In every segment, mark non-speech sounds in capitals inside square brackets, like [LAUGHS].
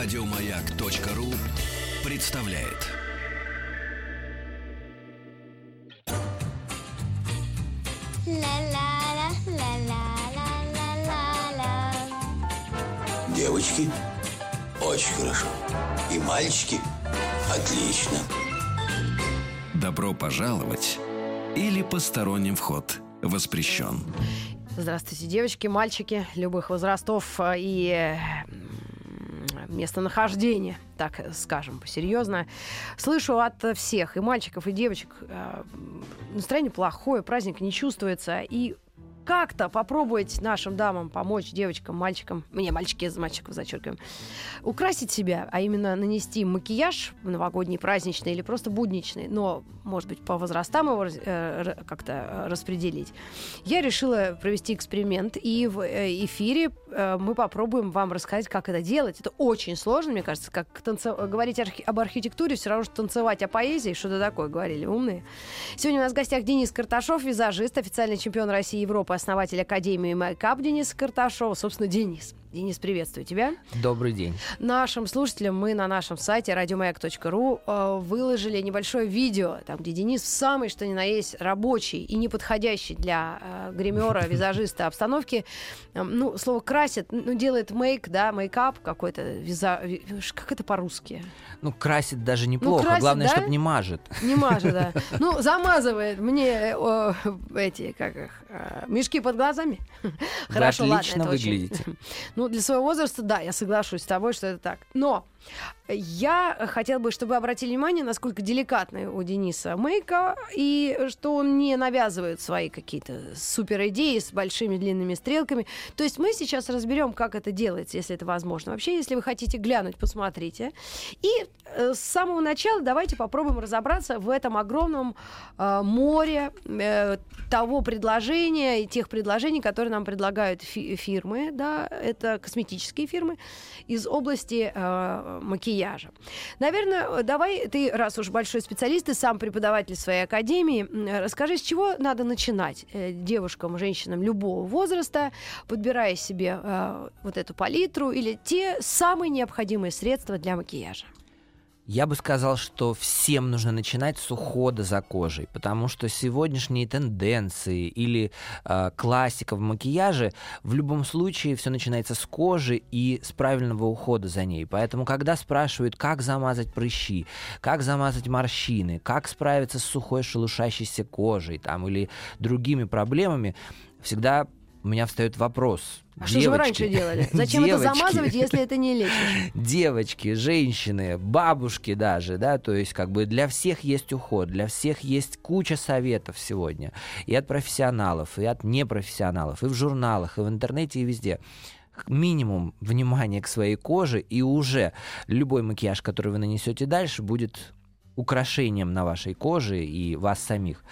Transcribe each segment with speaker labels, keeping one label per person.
Speaker 1: Радиомаяк.ру представляет.
Speaker 2: Девочки, очень хорошо. И мальчики, отлично.
Speaker 1: Добро пожаловать или посторонним вход воспрещен.
Speaker 3: Здравствуйте, девочки, мальчики любых возрастов э, и м, местонахождения, так скажем, серьезно. Слышу от всех, и мальчиков, и девочек, э, настроение плохое, праздник не чувствуется, и как-то попробовать нашим дамам помочь, девочкам, мальчикам, мне мальчики из мальчиков зачеркиваем, украсить себя, а именно нанести макияж новогодний, праздничный или просто будничный, но, может быть, по возрастам его э, как-то распределить. Я решила провести эксперимент, и в э, эфире э, мы попробуем вам рассказать, как это делать. Это очень сложно, мне кажется, как танцев- говорить архи- об архитектуре, все равно, что танцевать о поэзии, что-то такое говорили умные. Сегодня у нас в гостях Денис Карташов, визажист, официальный чемпион России и Европы, основатель Академии Майкап Денис Карташов. Собственно, Денис. Денис, приветствую тебя.
Speaker 4: Добрый день.
Speaker 3: Нашим слушателям мы на нашем сайте радиомаяк.ру э, выложили небольшое видео, там, где Денис в самый, что ни на есть, рабочий и неподходящий для э, гримера, [LAUGHS] визажиста обстановки. Э, ну, слово красит, ну, делает мейк, да, мейкап какой-то, виза... ви- как это по-русски?
Speaker 4: Ну, красит даже неплохо.
Speaker 3: красит,
Speaker 4: Главное,
Speaker 3: да?
Speaker 4: чтобы не мажет.
Speaker 3: Не мажет, да. [LAUGHS] Ну, замазывает мне э, эти, как их, э, мешки под глазами. [LAUGHS] Хорошо, ладно, это очень-
Speaker 4: выглядите.
Speaker 3: Ну, для своего возраста, да, я соглашусь с тобой, что это так. Но я хотела бы, чтобы вы обратили внимание, насколько деликатный у Дениса мейка, и что он не навязывает свои какие-то супер идеи с большими длинными стрелками. То есть мы сейчас разберем, как это делается, если это возможно. Вообще, если вы хотите глянуть, посмотрите. И э, с самого начала давайте попробуем разобраться в этом огромном э, море э, того предложения и тех предложений, которые нам предлагают фи- фирмы, да, это косметические фирмы из области э, макияжа. Наверное, давай ты, раз уж большой специалист и сам преподаватель своей академии, м, расскажи, с чего надо начинать э, девушкам, женщинам любого возраста, подбирая себе э, вот эту палитру или те самые необходимые средства для макияжа.
Speaker 4: Я бы сказал, что всем нужно начинать с ухода за кожей, потому что сегодняшние тенденции или э, классика в макияже в любом случае все начинается с кожи и с правильного ухода за ней. Поэтому, когда спрашивают, как замазать прыщи, как замазать морщины, как справиться с сухой шелушащейся кожей там, или другими проблемами, всегда у меня встает вопрос.
Speaker 3: А что же вы
Speaker 4: Девочки,
Speaker 3: раньше делали? [LAUGHS] Зачем это
Speaker 4: девочки,
Speaker 3: замазывать, если это не лечишь?
Speaker 4: девочки, женщины, бабушки даже, да, то есть как бы для всех есть уход, для всех есть куча советов сегодня, и от профессионалов, и от непрофессионалов, и в журналах, и в интернете, и везде. Минимум внимания к своей коже, и уже любой макияж, который вы нанесете дальше, будет украшением на вашей коже и вас самих.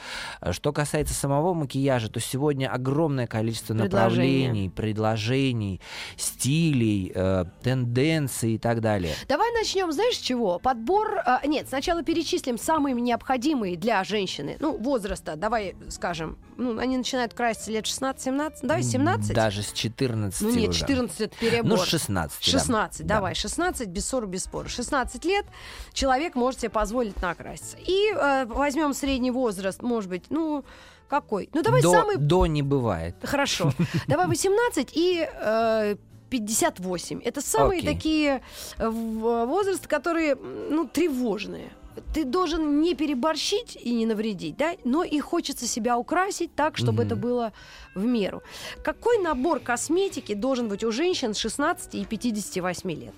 Speaker 4: А Что касается самого макияжа, то сегодня огромное количество направлений, предложений, стилей, э, тенденций и так далее.
Speaker 3: Давай начнем, знаешь, с чего? Подбор... а, нет, сначала перечислим самые необходимые для женщины. Ну, возраста, давай скажем. Ну, они начинают краситься лет 16-17. Давай 17.
Speaker 4: Даже с 14
Speaker 3: Ну нет,
Speaker 4: уже.
Speaker 3: 14 это перебор.
Speaker 4: Ну, с 16. да.
Speaker 3: 16,
Speaker 4: Да.
Speaker 3: давай, 16, без ссор, без спора. 16 лет человек может себе позволить накраситься. И э, возьмем средний возраст, может быть, ну, какой? Ну, давай
Speaker 4: до,
Speaker 3: самый...
Speaker 4: до не бывает.
Speaker 3: Хорошо. [LAUGHS] Давай 18 и... э, 58. Это самые
Speaker 4: Окей.
Speaker 3: такие э, в- возрасты, которые, ну, тревожные. Ты должен не переборщить и не навредить, да, но и хочется себя украсить так, чтобы
Speaker 4: Мгм.
Speaker 3: это было в меру. Какой набор косметики должен быть у женщин 16 и 58 лет?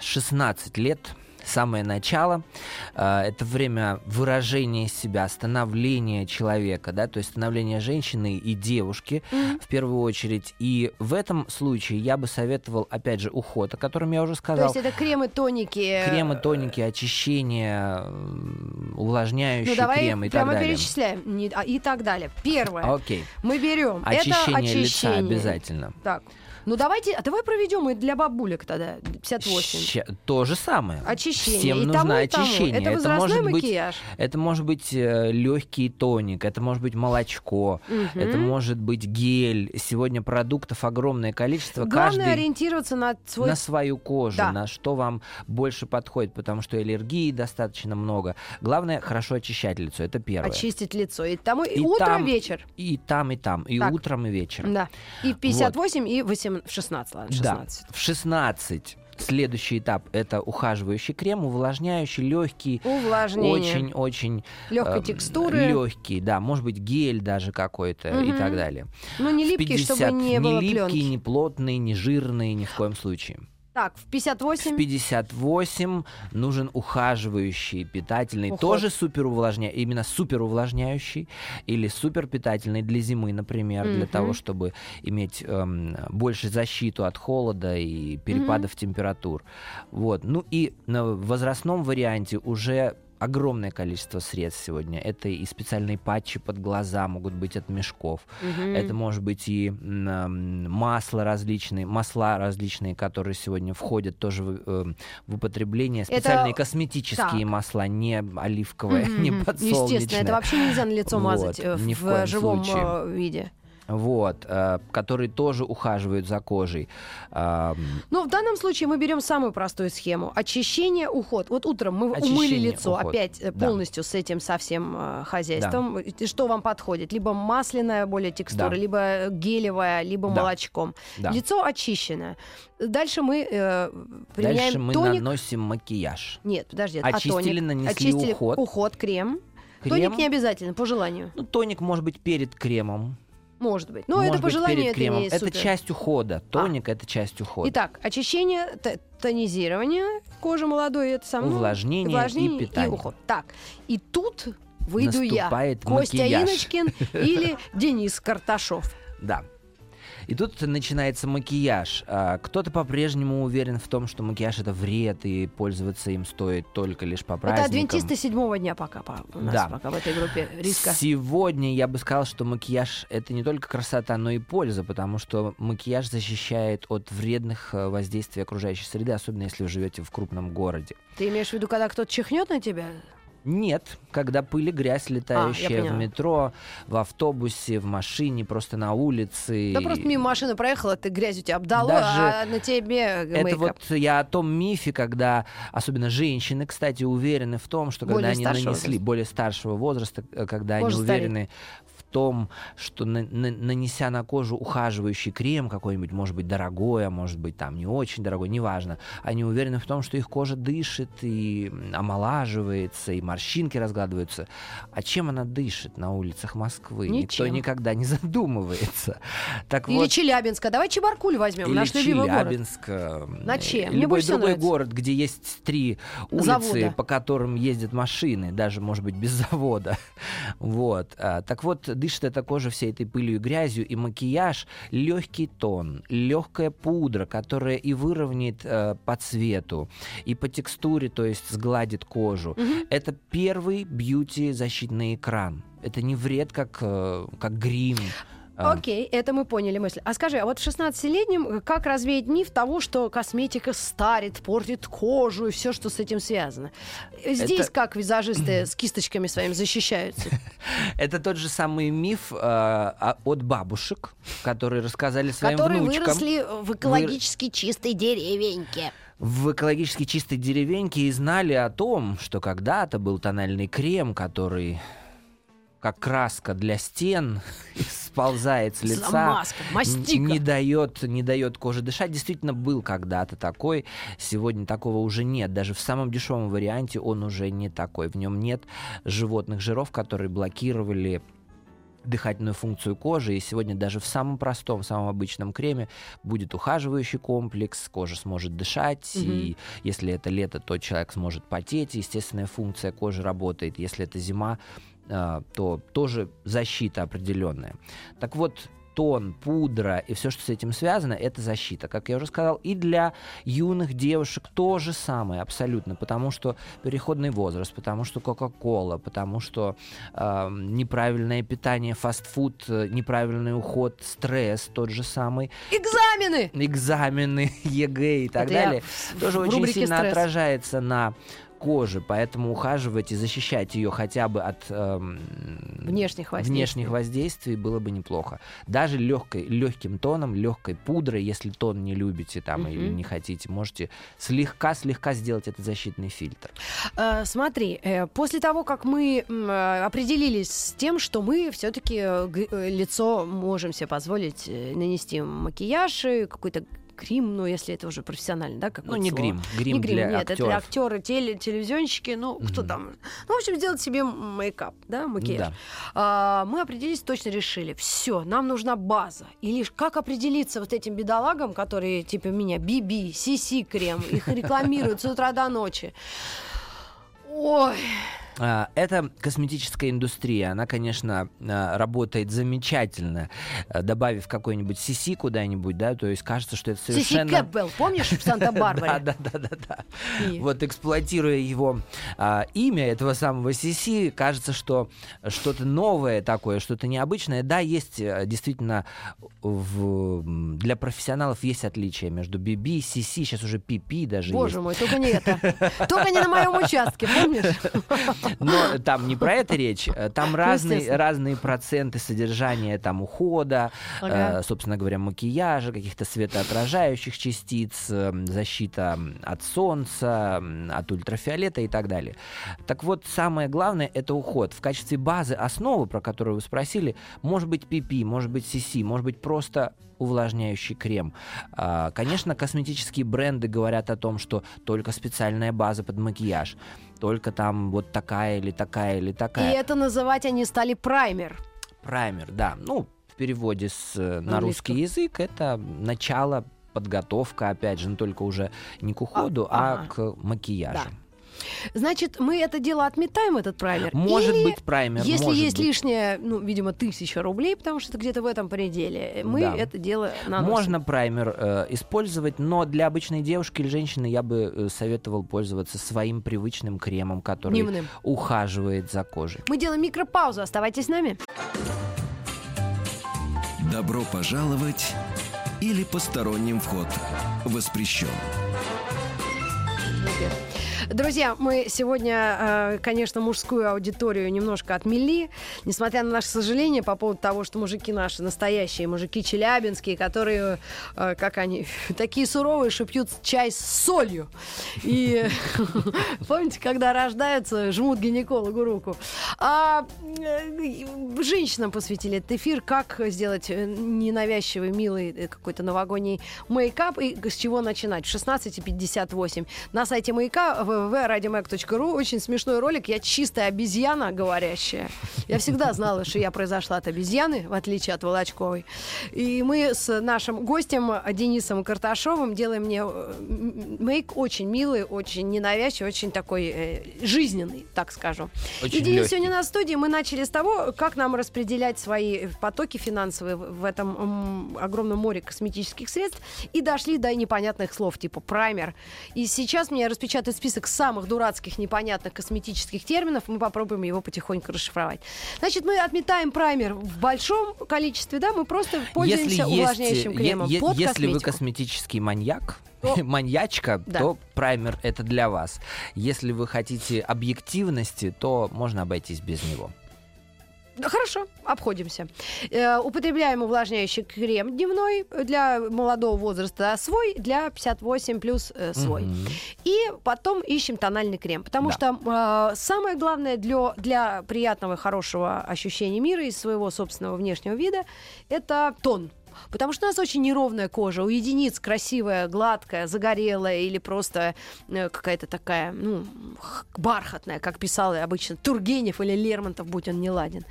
Speaker 4: 16 лет самое начало. Э, Это время выражения себя, становления человека, да, то есть становления женщины и девушки в первую очередь. И в этом случае я бы советовал, опять же, уход, о котором я уже
Speaker 3: То
Speaker 4: сказал.
Speaker 3: есть это кремы, тоники. э,
Speaker 4: Кремы, тоники, очищение, увлажняющие
Speaker 3: Ну давай
Speaker 4: кремы и так далее.
Speaker 3: перечисляем а, и так далее. Первое.
Speaker 4: Окей.
Speaker 3: Мы берем
Speaker 4: Очищение,
Speaker 3: это
Speaker 4: лица
Speaker 3: очищение.
Speaker 4: обязательно.
Speaker 3: Так. Ну давайте, а давай проведем и для бабулек тогда 58.
Speaker 4: Ща- то же самое.
Speaker 3: Очищение очищение.
Speaker 4: Всем
Speaker 3: и
Speaker 4: нужно
Speaker 3: тому, и тому.
Speaker 4: очищение.
Speaker 3: Это
Speaker 4: Это может быть
Speaker 3: макияж.
Speaker 4: Это может быть легкий тоник, это может быть молочко,
Speaker 3: Мгм.
Speaker 4: это может быть гель. Сегодня продуктов огромное количество.
Speaker 3: Главное
Speaker 4: Каждый
Speaker 3: ориентироваться на свой...
Speaker 4: на свою кожу,
Speaker 3: Да.
Speaker 4: на что вам больше подходит, потому что аллергии достаточно много. Главное хорошо очищать лицо, это первое.
Speaker 3: очистить лицо. И тому и,
Speaker 4: И
Speaker 3: утро,
Speaker 4: там,
Speaker 3: вечер.
Speaker 4: И там, и там, и
Speaker 3: Так.
Speaker 4: утром, и вечером.
Speaker 3: Да. И в 58, и в 18, в 16, ладно, 16.
Speaker 4: Да. В 16 следующий этап это ухаживающий крем, увлажняющий, легкий, очень-очень
Speaker 3: Легкой текстуры.
Speaker 4: легкий, да, может быть гель даже какой-то и
Speaker 3: Мгм.
Speaker 4: так далее.
Speaker 3: Ну, не липкий,
Speaker 4: 50
Speaker 3: чтобы не было
Speaker 4: липкий,
Speaker 3: пленки.
Speaker 4: не плотный, не жирный, ни в коем случае.
Speaker 3: Так, в
Speaker 4: В
Speaker 3: 58.
Speaker 4: 58 нужен ухаживающий, питательный,
Speaker 3: Уход.
Speaker 4: тоже супер увлажняющий, именно супер увлажняющий или супер питательный для зимы, например, для
Speaker 3: Мгм.
Speaker 4: того, чтобы иметь эм, больше защиту от холода и перепадов температур. Вот. Ну и на возрастном варианте уже огромное количество средств сегодня. Это и специальные патчи под глаза могут быть от мешков.
Speaker 3: Мгм.
Speaker 4: Это может быть и масло различные, масла различные, которые сегодня входят тоже в, э, в употребление.
Speaker 3: Это-
Speaker 4: Специальные косметические
Speaker 3: так.
Speaker 4: масла, не оливковое, [LAUGHS]
Speaker 3: Мгм.
Speaker 4: не подсолнечное.
Speaker 3: Естественно, это вообще нельзя на лицо мазать
Speaker 4: Вот,
Speaker 3: э, в,
Speaker 4: в
Speaker 3: живом
Speaker 4: случае.
Speaker 3: э, виде.
Speaker 4: Вот, э, которые тоже ухаживают за кожей.
Speaker 3: Но в данном случае мы берем самую простую схему. Очищение, уход. Вот утром мы умыли лицо
Speaker 4: уход.
Speaker 3: опять э,
Speaker 4: Да.
Speaker 3: полностью с этим совсем э, хозяйством. И Что вам подходит? Либо масляная более текстура,
Speaker 4: Да.
Speaker 3: либо гелевая, либо
Speaker 4: Да.
Speaker 3: молочком.
Speaker 4: да.
Speaker 3: Лицо очищенное. Дальше мы э, применяем
Speaker 4: Дальше мы
Speaker 3: тоник.
Speaker 4: наносим макияж.
Speaker 3: Нет, подожди,
Speaker 4: Очистили,
Speaker 3: а тоник?
Speaker 4: нанесли
Speaker 3: Очистили
Speaker 4: уход.
Speaker 3: уход, крем.
Speaker 4: Крем.
Speaker 3: Тоник не обязательно, по желанию.
Speaker 4: Ну, тоник может быть перед кремом.
Speaker 3: Может быть. Но
Speaker 4: может
Speaker 3: это по
Speaker 4: быть,
Speaker 3: желанию,
Speaker 4: перед
Speaker 3: это
Speaker 4: кремом.
Speaker 3: не
Speaker 4: Это
Speaker 3: супер. А.
Speaker 4: часть ухода. Тоник это часть ухода.
Speaker 3: Итак, очищение, тонизирование кожи молодой, это самое.
Speaker 4: Увлажнение и
Speaker 3: увлажнение
Speaker 4: питание.
Speaker 3: уход. Так, и тут выйду я,
Speaker 4: Наступает
Speaker 3: Костя
Speaker 4: макияж.
Speaker 3: Иночкин [LAUGHS] или Денис Карташов.
Speaker 4: Да. И тут начинается макияж. А, Кто-то по-прежнему уверен в том, что макияж это вред и пользоваться им стоит только лишь по
Speaker 3: Это
Speaker 4: праздникам.
Speaker 3: адвентисты седьмого дня пока по- у нас
Speaker 4: Да.
Speaker 3: пока в этой группе риска.
Speaker 4: Сегодня я бы сказал, что макияж это не только красота, но и польза, потому что макияж защищает от вредных э, воздействий окружающей среды, особенно если вы живете в крупном городе.
Speaker 3: Ты имеешь в виду, когда кто-то чихнет на тебя?
Speaker 4: Нет, когда пыль и грязь летающая в
Speaker 3: поняла.
Speaker 4: метро, в автобусе, в машине, просто на улице.
Speaker 3: Да просто мимо машины проехала, ты грязью тебя обдало,
Speaker 4: Даже
Speaker 3: а на тебе
Speaker 4: Это
Speaker 3: мейкап.
Speaker 4: вот я о том мифе, когда особенно женщины, кстати, уверены в том, что когда
Speaker 3: Более
Speaker 4: они
Speaker 3: старшего
Speaker 4: нанесли
Speaker 3: возраста.
Speaker 4: более старшего возраста, э, когда
Speaker 3: Кожа
Speaker 4: они уверены в том, что на- на- нанеся на кожу ухаживающий крем какой-нибудь, может быть дорогой, а может быть там не очень дорогой, неважно, они уверены в том, что их кожа дышит и омолаживается, и морщинки разгладываются. А чем она дышит на улицах Москвы? Никто
Speaker 3: Ничем.
Speaker 4: никогда не [LAUGHS] задумывается. Так
Speaker 3: Или
Speaker 4: вот,
Speaker 3: Челябинска. Давай Чебаркуль возьмем,
Speaker 4: или
Speaker 3: наш любимый город.
Speaker 4: Челябинск. э,
Speaker 3: На Че? Мне
Speaker 4: Любой другой
Speaker 3: нравится.
Speaker 4: город, где есть три улицы,
Speaker 3: Завода.
Speaker 4: по которым ездят машины, даже, может быть, без [LAUGHS] завода. Вот. А, Так вот, дышит эта кожа всей этой пылью и грязью, и макияж — легкий тон, легкая пудра, которая и выровняет э, по цвету, и по текстуре, то есть сгладит кожу. Это первый бьюти-защитный экран. Это не вред, как, э, как грим. А,
Speaker 3: Окей, это мы поняли мысль. А скажи, а вот в 16-летнем э, как развеять миф того, что косметика старит, портит кожу и все, что с этим связано? Э, Здесь
Speaker 4: Это-
Speaker 3: как визажисты [CLEARS THROAT] с кисточками своими защищаются?
Speaker 4: Это тот же самый миф э, от бабушек, которые рассказали своим
Speaker 3: Которые
Speaker 4: внучкам
Speaker 3: выросли в экологически чистой деревеньке.
Speaker 4: в экологически чистой деревеньке и знали о том, что когда-то был тональный крем, который как краска для стен [LAUGHS] сползает с лица,
Speaker 3: Замазка, мастика.
Speaker 4: н- не дает, не дает коже дышать. Действительно был когда-то такой, сегодня такого уже нет. Даже в самом дешевом варианте он уже не такой. В нем нет животных жиров, которые блокировали дыхательную функцию кожи, и сегодня даже в самом простом, самом обычном креме будет ухаживающий комплекс, кожа сможет дышать, и если это лето, то человек сможет потеть, естественная функция кожи работает, если это зима, то тоже защита определенная. Так вот, тон, пудра и все, что с этим связано, это защита. Как я уже сказал, и для юных девушек то же самое абсолютно, потому что переходный возраст, потому что Кока-Кола, потому что э, неправильное питание, фастфуд, неправильный уход, стресс тот же самый.
Speaker 3: Экзамены!
Speaker 4: Экзамены, [LAUGHS] ЕГЭ и так
Speaker 3: Это
Speaker 4: далее. Тоже
Speaker 3: в
Speaker 4: очень сильно
Speaker 3: «Стресс».
Speaker 4: отражается на коже, поэтому ухаживать и защищать ее хотя бы от эм,
Speaker 3: Внешних воздействий.
Speaker 4: внешних воздействий было бы неплохо. Даже легкой, легким тоном, легкой пудрой, если тон не любите там или
Speaker 3: Мгм.
Speaker 4: не хотите, можете слегка-слегка сделать этот защитный фильтр.
Speaker 3: Э, Смотри, э, после того, как мы э, определились с тем, что мы все-таки лицо можем себе позволить э, нанести макияж, и какой-то грим, ну, если это уже профессионально, да,
Speaker 4: Ну,
Speaker 3: какое-то
Speaker 4: не
Speaker 3: слово?
Speaker 4: грим. Грим
Speaker 3: не грим,
Speaker 4: для
Speaker 3: нет, это
Speaker 4: актеров.
Speaker 3: для актеры, теле, телевизионщики, ну, кто
Speaker 4: Мгм.
Speaker 3: там. Ну, в общем, сделать себе мейкап, да, макияж.
Speaker 4: Да.
Speaker 3: А, мы определились, точно решили. Все, нам нужна база. И лишь как определиться вот этим бедолагам, которые типа меня, BB, CC крем, их рекламируют с утра до ночи. Ой,
Speaker 4: Это косметическая индустрия. Она, конечно, а, работает замечательно, а, добавив какой-нибудь сиси куда-нибудь, да, то есть кажется, что это
Speaker 3: Сиси
Speaker 4: совершенно...
Speaker 3: Кэпбелл, помнишь в Санта-Барбаре? [LAUGHS]
Speaker 4: Да, да, да, да, Вот эксплуатируя его а, имя этого самого Сиси, кажется, что что-то новое такое, что-то необычное. Да, есть э, действительно для профессионалов есть отличия между BB Сиси, сейчас уже PP даже
Speaker 3: Боже мой, только не это. Только не на моем участке, помнишь? [LAUGHS]
Speaker 4: Но там не про это речь, э, там разные,
Speaker 3: естественно.
Speaker 4: разные проценты содержания там ухода,
Speaker 3: Ага.
Speaker 4: э, собственно говоря, макияжа, каких-то светоотражающих частиц, э, защита от солнца, от ультрафиолета и так далее. Так вот, самое главное это уход. В качестве базы основы, про которую вы спросили, может быть PP, может быть CC, может быть просто увлажняющий крем. А, Конечно, косметические бренды говорят о том, что только специальная база под макияж, только там вот такая или такая или
Speaker 3: И
Speaker 4: такая.
Speaker 3: это называть они стали праймер.
Speaker 4: Праймер, да. Ну, в переводе с, э, на русский
Speaker 3: Английского.
Speaker 4: язык это начало, подготовка, опять же, но только уже не к уходу, а,
Speaker 3: ага.
Speaker 4: к макияжу.
Speaker 3: Да. Значит, мы это дело отметаем, этот праймер?
Speaker 4: Может
Speaker 3: Или
Speaker 4: быть, праймер,
Speaker 3: Если
Speaker 4: может
Speaker 3: есть
Speaker 4: быть.
Speaker 3: лишнее, ну, видимо, тысяча рублей, потому что это где-то в этом пределе, мы
Speaker 4: Да.
Speaker 3: это дело наносим.
Speaker 4: Можно праймер э, использовать, но для обычной девушки или женщины я бы э, советовал пользоваться своим привычным кремом, который
Speaker 3: Дневным.
Speaker 4: ухаживает за кожей.
Speaker 3: Мы делаем микропаузу, оставайтесь с нами.
Speaker 1: Добро пожаловать или посторонним вход воспрещен.
Speaker 3: Друзья, мы сегодня, э, конечно, мужскую аудиторию немножко отмели, несмотря на наше сожаление по поводу того, что мужики наши настоящие, мужики челябинские, которые, э, как они, [LAUGHS] такие суровые, что пьют чай с солью. И [LAUGHS] помните, когда рождаются, жмут гинекологу руку. А э, женщинам посвятили этот эфир, как сделать ненавязчивый, милый какой-то новогодний мейкап и с чего начинать. В 16.58 на сайте маяка www.radiomag.ru очень смешной ролик. Я чистая обезьяна говорящая. Я всегда знала, что я произошла от обезьяны, в отличие от Волочковой. И мы с нашим гостем Денисом Карташовым делаем мне э, мейк очень милый, очень ненавязчивый, очень такой э, жизненный, так скажем.
Speaker 4: Очень
Speaker 3: и Денис
Speaker 4: лёгкий.
Speaker 3: сегодня на студии. Мы начали с того, как нам распределять свои потоки финансовые в этом огромном море косметических средств и дошли до непонятных слов, типа праймер. И сейчас мне распечатают список самых дурацких, непонятных косметических терминов. Мы попробуем его потихоньку расшифровать. Значит, мы отметаем праймер в большом количестве, да, мы просто пользуемся увлажняющим
Speaker 4: е-
Speaker 3: кремом
Speaker 4: е-
Speaker 3: под
Speaker 4: если вы
Speaker 3: косметику.
Speaker 4: косметический маньяк,
Speaker 3: То- [LAUGHS]
Speaker 4: маньячка,
Speaker 3: Да.
Speaker 4: то праймер это для вас. Если вы хотите объективности, то можно обойтись без него.
Speaker 3: Хорошо, обходимся. Э, употребляем увлажняющий крем дневной для молодого возраста свой, для 58 плюс э, свой.
Speaker 4: Мгм.
Speaker 3: И потом ищем тональный крем. Потому
Speaker 4: Да.
Speaker 3: что э, самое главное для, для приятного и хорошего ощущения мира и своего собственного внешнего вида это тон. Потому что у нас очень неровная кожа. У единиц красивая, гладкая, загорелая или просто э, какая-то такая, ну, бархатная, как писал обычно Тургенев или Лермонтов, будь он не ладен.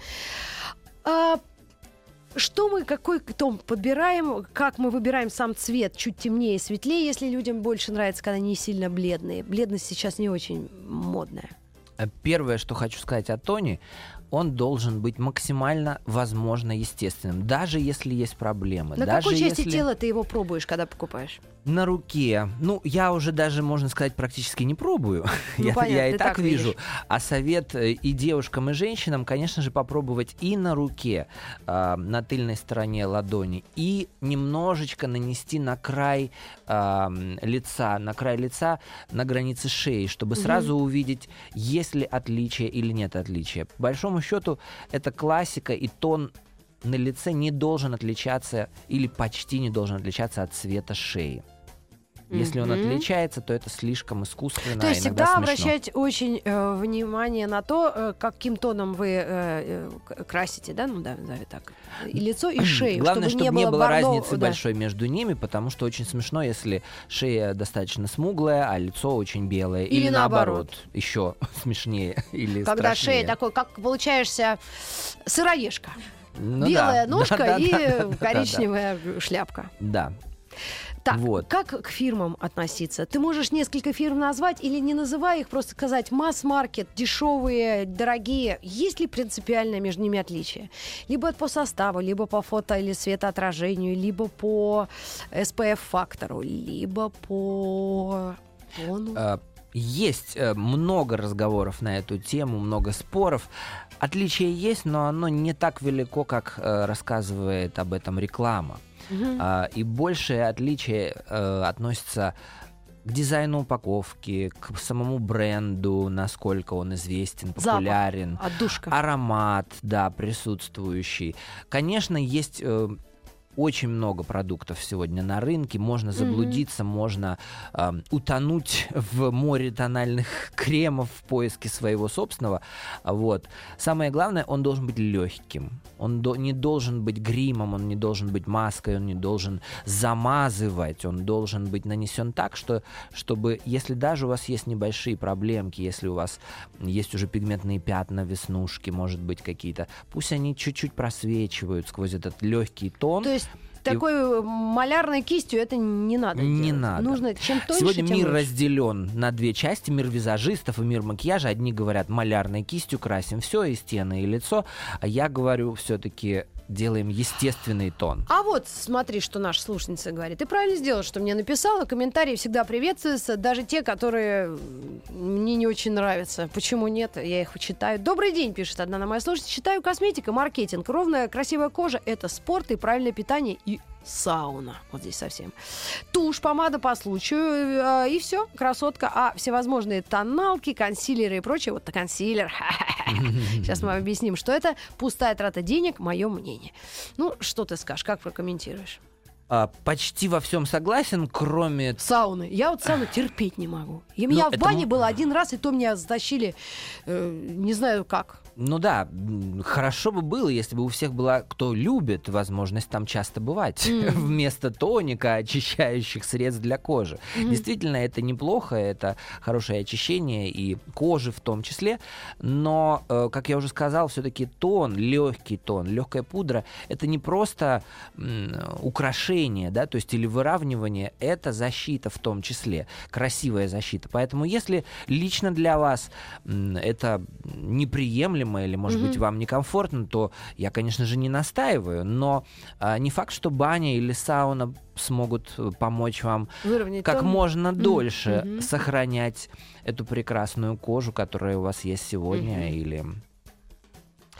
Speaker 3: А, что мы, какой тон подбираем, как мы выбираем сам цвет, чуть темнее, светлее, если людям больше нравится, когда они сильно бледные. Бледность сейчас не очень модная.
Speaker 4: Э, Первое, что хочу сказать о тоне, он должен быть максимально, возможно, естественным, даже если есть проблемы.
Speaker 3: На
Speaker 4: даже
Speaker 3: какой части
Speaker 4: если
Speaker 3: тела ты его пробуешь, когда покупаешь?
Speaker 4: На руке. Ну, я уже даже, можно сказать, практически не пробую. [LAUGHS]
Speaker 3: Ну,
Speaker 4: я,
Speaker 3: понятно,
Speaker 4: я и так,
Speaker 3: так
Speaker 4: вижу.
Speaker 3: видишь.
Speaker 4: А совет э, и девушкам, и женщинам, конечно же, попробовать и на руке, а, на тыльной стороне ладони, и немножечко нанести на край м, лица, на край лица, на границе шеи, чтобы сразу увидеть, есть ли отличие или нет отличия. По большому счету, это классика, и тон на лице не должен отличаться или почти не должен отличаться от цвета шеи. Если он
Speaker 3: Мгм.
Speaker 4: отличается, то это слишком искусственно,
Speaker 3: То есть всегда
Speaker 4: смешно.
Speaker 3: обращать очень э, внимание на то, э, каким тоном вы э, э, красите, да, ну да, назови так, и лицо, и шею,
Speaker 4: Главное,
Speaker 3: чтобы,
Speaker 4: чтобы
Speaker 3: не было, бордо-
Speaker 4: разницы
Speaker 3: да.
Speaker 4: большой между ними, потому что очень смешно, если шея достаточно смуглая, а лицо очень белое.
Speaker 3: Или
Speaker 4: Или,
Speaker 3: наоборот.
Speaker 4: еще [LAUGHS] смешнее. Или
Speaker 3: Когда
Speaker 4: страшнее.
Speaker 3: шея такой, как получаешься сыроежка.
Speaker 4: Ну
Speaker 3: Белая [LAUGHS]
Speaker 4: да.
Speaker 3: ножка
Speaker 4: Да, да,
Speaker 3: и
Speaker 4: да, да, да,
Speaker 3: коричневая шляпка.
Speaker 4: Да.
Speaker 3: Так,
Speaker 4: Вот.
Speaker 3: как к фирмам относиться? Ты можешь несколько фирм назвать или не называя их, просто сказать масс-маркет, дешевые, дорогие. Есть ли принципиальное между ними отличие? Либо по составу, либо по фото или светоотражению, либо по SPF-фактору, либо по тону.
Speaker 4: Э, Есть э, много разговоров на эту тему, много споров. Отличие есть, но оно не так велико, как э, рассказывает об этом реклама. А, И большее отличие э, относится к дизайну упаковки, к самому бренду, насколько он известен,
Speaker 3: Запах.
Speaker 4: популярен.
Speaker 3: Отдушка.
Speaker 4: Аромат, да, присутствующий. Конечно, есть э, очень много продуктов сегодня на рынке. Можно заблудиться, можно э, утонуть в море тональных [LAUGHS] кремов в поиске своего собственного. Вот. Самое главное, он должен быть легким. Он до- не должен быть гримом, он не должен быть маской, он не должен замазывать, он должен быть нанесен так, что, чтобы, если даже у вас есть небольшие проблемки, если у вас есть уже пигментные пятна, веснушки, может быть, какие-то, пусть они чуть-чуть просвечивают сквозь этот легкий тон.
Speaker 3: То есть такой э, малярной кистью это не надо
Speaker 4: Не
Speaker 3: делать.
Speaker 4: надо.
Speaker 3: Нужно чем тоньше,
Speaker 4: Сегодня
Speaker 3: тем
Speaker 4: мир
Speaker 3: лучше.
Speaker 4: разделен на две части. Мир визажистов и мир макияжа. Одни говорят, малярной кистью красим все, и стены, и лицо. А я говорю, все-таки делаем естественный тон.
Speaker 3: А вот смотри, что наша слушательница говорит. Ты правильно сделал, что мне написала. Комментарии всегда приветствуются, даже те, которые мне не очень нравятся. Почему нет? Я их читаю. Добрый день, пишет одна на моя слушательница. Читаю косметика, маркетинг. Ровная, красивая кожа – это спорт и правильное питание и сауна. Вот здесь совсем. Тушь, помада по случаю. э, И все, красотка. А всевозможные тоналки, консилеры и прочее. Вот консилер. [LAUGHS] Сейчас мы объясним, что это. Пустая трата денег, мое мнение. Ну, что ты скажешь, как прокомментируешь?
Speaker 4: А, почти во всем согласен, кроме
Speaker 3: Сауны. Я вот сауну терпеть не могу. И меня
Speaker 4: Ну,
Speaker 3: в
Speaker 4: это
Speaker 3: бане
Speaker 4: м-
Speaker 3: было один раз, и то меня затащили, э, не знаю как.
Speaker 4: Ну да, хорошо бы было, если бы у всех была, кто любит, возможность там часто бывать,
Speaker 3: Мгм. [LAUGHS]
Speaker 4: вместо тоника, очищающих средств для кожи.
Speaker 3: Мгм.
Speaker 4: Действительно, это неплохо, это хорошее очищение и кожи в том числе, но, э, как я уже сказал, все-таки тон, легкий тон, легкая пудра, это не просто украшение, да, то есть или выравнивание, это защита в том числе, красивая защита. Поэтому если лично для вас это неприемлемо или, может быть,
Speaker 3: Мгм.
Speaker 4: вам некомфортно, то я, конечно же, не настаиваю, но а, не факт, что баня или сауна смогут э, помочь вам
Speaker 3: Выровнять
Speaker 4: как
Speaker 3: тон.
Speaker 4: можно дольше
Speaker 3: мгм.
Speaker 4: сохранять эту прекрасную кожу, которая у вас есть сегодня,
Speaker 3: Мгм.
Speaker 4: или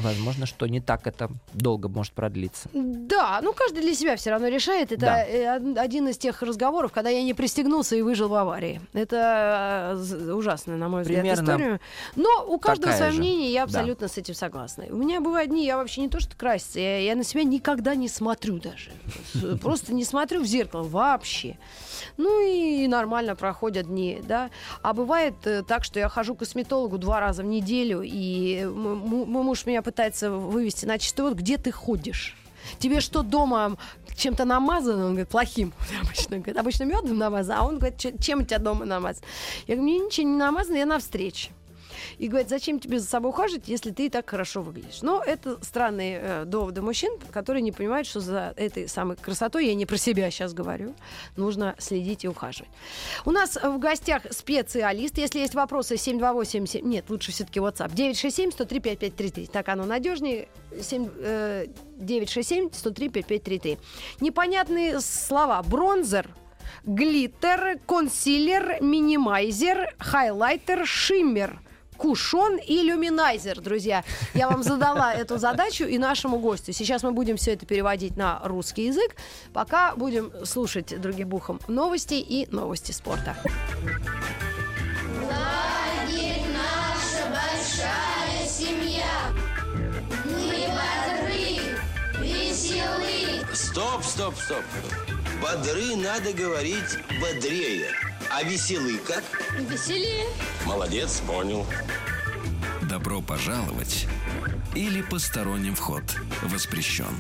Speaker 4: возможно, что не так это долго может продлиться.
Speaker 3: Да, ну каждый для себя все равно решает. Это
Speaker 4: Да.
Speaker 3: э, од- один из тех разговоров, когда я не пристегнулся и выжил в аварии. Это э, ужасная, на мой взгляд,
Speaker 4: Примерно
Speaker 3: история. Но у каждого свое
Speaker 4: же.
Speaker 3: мнение, я
Speaker 4: Да.
Speaker 3: абсолютно с этим согласна. У меня бывают дни, я вообще не то что краситься, я, я на себя никогда не смотрю даже. [LAUGHS] Просто не смотрю в зеркало вообще. Ну и нормально проходят дни, да. А бывает э, так, что я хожу к косметологу два раза в неделю, и мой муж меня пытается вывести на чистый вот, где ты ходишь? Тебе что дома чем-то намазано? Он говорит, плохим. [LAUGHS] Обычно, говорит, обычно медом намазано, а он говорит, «Че- чем у тебя дома намазано? Я говорю, мне ничего не намазано, я на встрече. И говорят, зачем тебе за собой ухаживать, если ты и так хорошо выглядишь. Но это странные э, доводы мужчин, которые не понимают, что за этой самой красотой, я не про себя сейчас говорю, нужно следить и ухаживать. У нас в гостях специалист. Если есть вопросы, 728... Нет, лучше все-таки WhatsApp. 967-103-5533. Так оно надежнее. 7, э, 967-103-5533. Непонятные слова. Бронзер, глиттер, консилер, минимайзер, хайлайтер, шиммер кушон и люминайзер, друзья. Я вам задала [LAUGHS] эту задачу и нашему гостю. Сейчас мы будем все это переводить на русский язык, пока будем слушать другим бухом новости и новости спорта.
Speaker 5: Лагерь наша большая семья. Мы бодры, веселы.
Speaker 2: Стоп, стоп, стоп. Бодры надо говорить бодрее. А веселый как?
Speaker 5: Веселее.
Speaker 2: Молодец, понял.
Speaker 1: Добро пожаловать или посторонним вход воспрещен.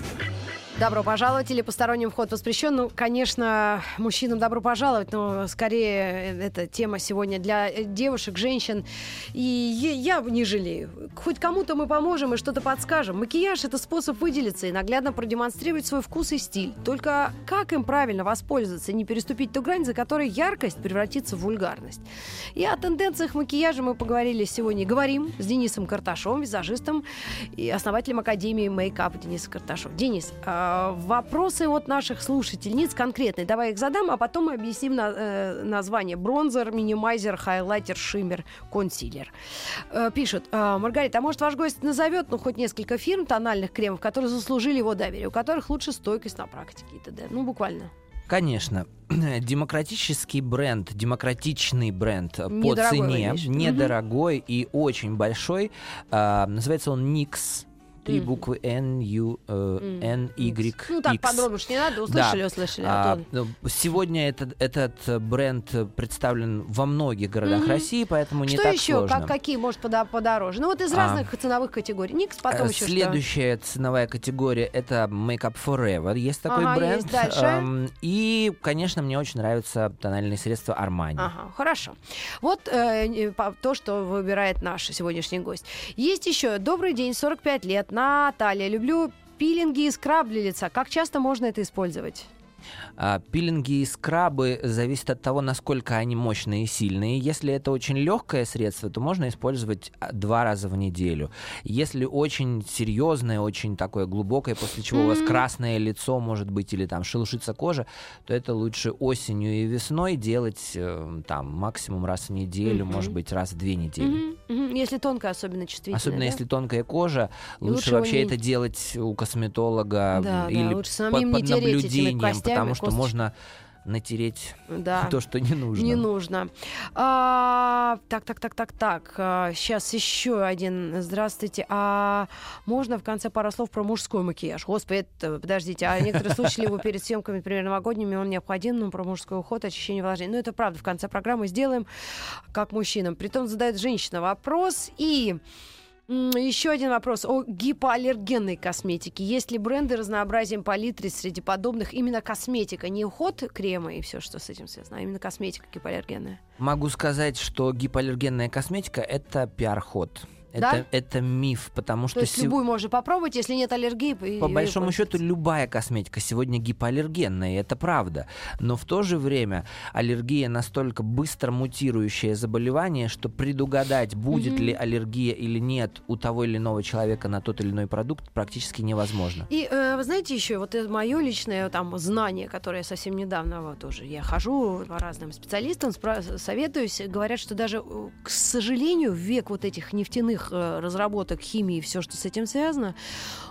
Speaker 3: Добро пожаловать или посторонним вход воспрещен. Ну, конечно, мужчинам добро пожаловать, но скорее эта тема сегодня для девушек, женщин. И я не жалею. Хоть кому-то мы поможем и что-то подскажем. Макияж – это способ выделиться и наглядно продемонстрировать свой вкус и стиль. Только как им правильно воспользоваться, не переступить ту грань, за которой яркость превратится в вульгарность. И о тенденциях макияжа мы поговорили сегодня. Говорим с Денисом Карташовым, визажистом и основателем Академии Мейкап Дениса Карташов. Денис, а, вопросы от наших слушательниц конкретные. Давай их задам, а потом мы объясним на, э, название. Бронзер, минимайзер, хайлайтер, шиммер, консилер. Э, пишут, э, Маргарита, а может ваш гость назовет, ну, хоть несколько фирм тональных кремов, которые заслужили его доверие, у которых лучше стойкость на практике и т.д. Ну, буквально.
Speaker 4: Конечно. [CLEARS THROAT] Демократический бренд, демократичный бренд по
Speaker 3: Недорогой, вы
Speaker 4: цене,
Speaker 3: имеешь в виду?
Speaker 4: недорогой и очень большой. А, называется он Nix. Три
Speaker 3: Мгм.
Speaker 4: буквы N, U, э,
Speaker 3: М,
Speaker 4: N, Y,
Speaker 3: Ну, так,
Speaker 4: X.
Speaker 3: подробно уж не надо, услышали, услышали. а
Speaker 4: А, ну, сегодня этот, этот э, бренд э, представлен во многих городах
Speaker 3: Мгм.
Speaker 4: России, поэтому не
Speaker 3: Что
Speaker 4: так
Speaker 3: еще?
Speaker 4: сложно.
Speaker 3: Как, какие, может, пода- подороже? Ну, вот из
Speaker 4: А.
Speaker 3: разных ценовых категорий. Никс, потом
Speaker 4: Э,
Speaker 3: еще
Speaker 4: Следующая ценовая категория это Makeup Forever. Есть такой
Speaker 3: Ага,
Speaker 4: бренд.
Speaker 3: есть. Дальше?
Speaker 4: Эм, И, конечно, мне очень нравятся тональные средства Armani.
Speaker 3: Ага, хорошо. Вот э, то, что выбирает наш сегодняшний гость. Есть еще добрый день, 45 лет, Наталья. Люблю пилинги и скраб для лица. Как часто можно это использовать?
Speaker 4: А, Пилинги и скрабы зависят от того, насколько они мощные и сильные. Если это очень легкое средство, то можно использовать а, два раза в неделю. Если очень серьезное, очень такое глубокое, после чего у вас красное лицо может быть или там шелушится кожа, то это лучше осенью и весной делать э, там максимум раз в неделю, может быть раз в две недели.
Speaker 3: Если тонкая, особенно чувствительная.
Speaker 4: Особенно
Speaker 3: да?
Speaker 4: если тонкая кожа, лучше,
Speaker 3: лучше
Speaker 4: вообще
Speaker 3: не-
Speaker 4: это делать у косметолога
Speaker 3: Да, да,
Speaker 4: или
Speaker 3: лучше
Speaker 4: под, под наблюдением,
Speaker 3: костями,
Speaker 4: потому что
Speaker 3: косточками.
Speaker 4: можно натереть
Speaker 3: Да. [LAUGHS]
Speaker 4: то, что не нужно.
Speaker 3: Не нужно. А, так, так, так, так, так. сейчас еще один. Здравствуйте. А можно в конце пару слов про мужской макияж? Господи, это, подождите. А некоторые слушали его перед съемками, например, новогодними, он необходим, но про мужской уход, очищение вложений. Ну, это правда. В конце программы сделаем как мужчинам. Притом задает женщина вопрос. И еще один вопрос о гипоаллергенной косметике. Есть ли бренды разнообразием палитры среди подобных именно косметика? Не уход крема и все, что с этим связано, а именно косметика гипоаллергенная.
Speaker 4: Могу сказать, что гипоаллергенная косметика это пиар-ход.
Speaker 3: Да?
Speaker 4: Это, это миф, потому что
Speaker 3: То есть
Speaker 4: сев-
Speaker 3: любую можно попробовать, если нет аллергии.
Speaker 4: по
Speaker 3: и
Speaker 4: большому счету любая косметика сегодня гипоаллергенная, и это правда. Но в то же время аллергия настолько быстро мутирующее заболевание, что предугадать, будет
Speaker 3: Мгм.
Speaker 4: ли аллергия или нет у того или иного человека на тот или иной продукт, практически невозможно.
Speaker 3: И э, вы знаете еще, вот мое личное там знание, которое я совсем недавно вот тоже, я хожу по разным специалистам, спра- советуюсь, говорят, что даже, э, к сожалению, век вот этих нефтяных э, разработок, химии и все, что с этим связано,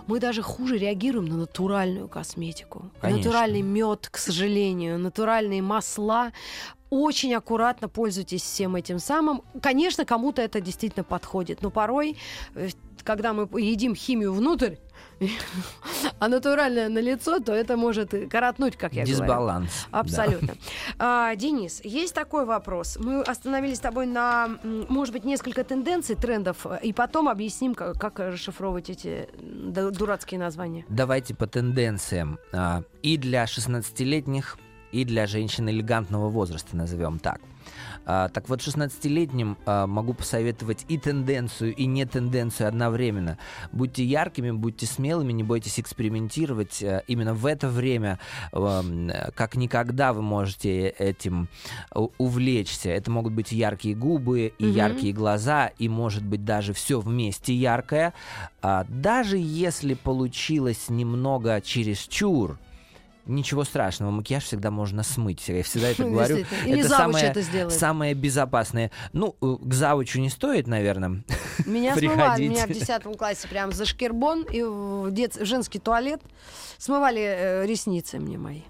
Speaker 3: мы даже хуже реагируем на натуральную косметику.
Speaker 4: Конечно.
Speaker 3: Натуральный мед, к сожалению, натуральные масла. Очень аккуратно пользуйтесь всем этим самым. Конечно, кому-то это действительно подходит, но порой, э, когда мы едим химию внутрь, а натуральное на лицо, то это может коротнуть, как я говорю.
Speaker 4: Дисбаланс. да.
Speaker 3: Абсолютно. А, Денис, есть такой вопрос. Мы остановились с тобой на, может быть, несколько тенденций, трендов, и потом объясним, как, как расшифровывать эти дурацкие названия.
Speaker 4: Давайте по тенденциям. А, И для 16-летних, и для женщин элегантного возраста, назовем так. А, так вот, 16-летним а, могу посоветовать и тенденцию, и не тенденцию одновременно. Будьте яркими, будьте смелыми, не бойтесь экспериментировать. А, именно в это время, а, как никогда, вы можете этим у- увлечься. Это могут быть яркие губы и
Speaker 3: Мгм.
Speaker 4: яркие глаза, и может быть даже все вместе яркое. А, даже если получилось немного чересчур, Ничего страшного, макияж всегда можно смыть. Я всегда это [LAUGHS] говорю.
Speaker 3: Действительно. Или
Speaker 4: это самое,
Speaker 3: это сделает.
Speaker 4: самое безопасное. Ну, э, к завучу не стоит, наверное. [LAUGHS]
Speaker 3: Меня смывали, меня в
Speaker 4: Приходите.
Speaker 3: 10 классе прям за шкирбон и в дет- женский туалет смывали э, ресницы мне мои.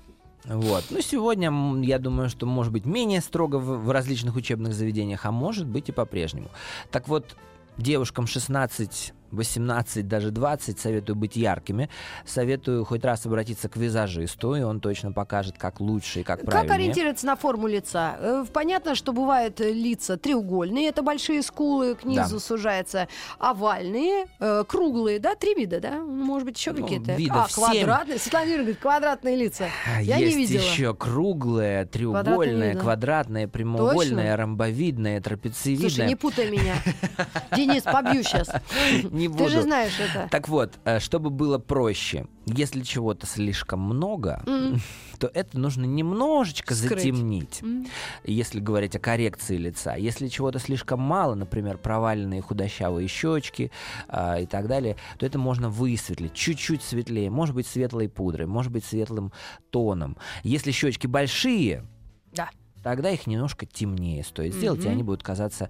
Speaker 4: Вот. Ну, сегодня, я думаю, что может быть менее строго в, в различных учебных заведениях, а может быть и по-прежнему. Так вот, девушкам 16 18, даже 20 советую быть яркими. Советую хоть раз обратиться к визажисту, и он точно покажет, как лучше и как,
Speaker 3: Как
Speaker 4: правильнее.
Speaker 3: ориентироваться на форму лица? Э, Понятно, что бывают э, лица треугольные, это большие скулы, к низу
Speaker 4: Да.
Speaker 3: сужаются, овальные, э, круглые, да, три вида, да? Может быть, еще
Speaker 4: Ну,
Speaker 3: какие-то?
Speaker 4: видов
Speaker 3: а, квадратные. Светлана Юрьевна говорит, квадратные лица.
Speaker 4: А,
Speaker 3: Я
Speaker 4: Есть
Speaker 3: не видела.
Speaker 4: еще круглое, треугольное,
Speaker 3: видно.
Speaker 4: квадратное, прямоугольное,
Speaker 3: Точно?
Speaker 4: ромбовидное, трапециевидное.
Speaker 3: Слушай, не путай меня. [LAUGHS] Денис, побью сейчас. [LAUGHS]
Speaker 4: Не
Speaker 3: Ты же
Speaker 4: буду.
Speaker 3: знаешь это.
Speaker 4: Так вот, э, чтобы было проще, если чего-то слишком много,
Speaker 3: М. [LAUGHS]
Speaker 4: то это нужно немножечко
Speaker 3: Скрыть.
Speaker 4: затемнить,
Speaker 3: М.
Speaker 4: если говорить о коррекции лица. Если чего-то слишком мало, например, проваленные худощавые щечки а, и так далее, то это можно высветлить чуть-чуть светлее, может быть светлой пудрой, может быть светлым тоном. Если щечки большие,
Speaker 3: Да.
Speaker 4: тогда их немножко темнее стоит сделать, и они будут казаться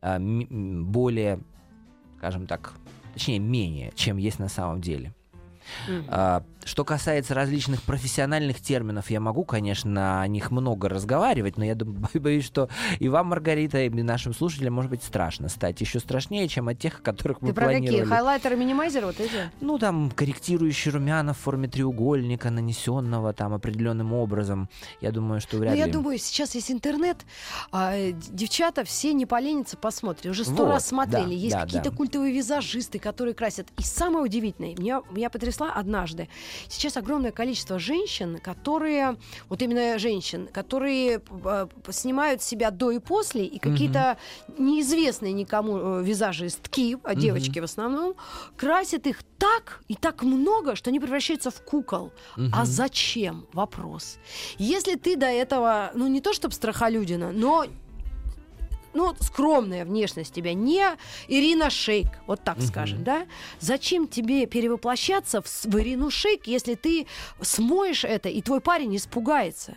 Speaker 4: а, более, скажем так, точнее менее, чем есть на самом деле. А, Что касается различных профессиональных терминов, я могу, конечно, о них много разговаривать, но я [LAUGHS] боюсь, что и вам, Маргарита, и нашим слушателям может быть страшно стать. Еще страшнее, чем от тех, о которых мы
Speaker 3: Ты про какие?
Speaker 4: планировали.
Speaker 3: Хайлайтеры, минимайзеры, вот эти?
Speaker 4: Ну, там, корректирующий румяна в форме треугольника, нанесенного там определенным образом. Я думаю, что вряд
Speaker 3: Ну, я
Speaker 4: ли.
Speaker 3: думаю, сейчас есть интернет, а, э, девчата все не поленятся посмотреть. Уже сто
Speaker 4: Вот,
Speaker 3: раз смотрели.
Speaker 4: да,
Speaker 3: есть
Speaker 4: да,
Speaker 3: какие-то
Speaker 4: да.
Speaker 3: культовые визажисты, которые красят. И самое удивительное, меня, меня потрясла однажды. Сейчас огромное количество женщин, которые, вот именно женщин, которые э, снимают себя до и после, и какие-то неизвестные никому э, визажистки, а девочки в основном, красят их так и так много, что они превращаются в кукол. А зачем? Вопрос. Если ты до этого, ну не то чтобы страхолюдина, но ну, скромная внешность тебя, не Ирина Шейк, вот так скажем, да? Зачем тебе перевоплощаться в, в Ирину Шейк, если ты смоешь это, и твой парень испугается?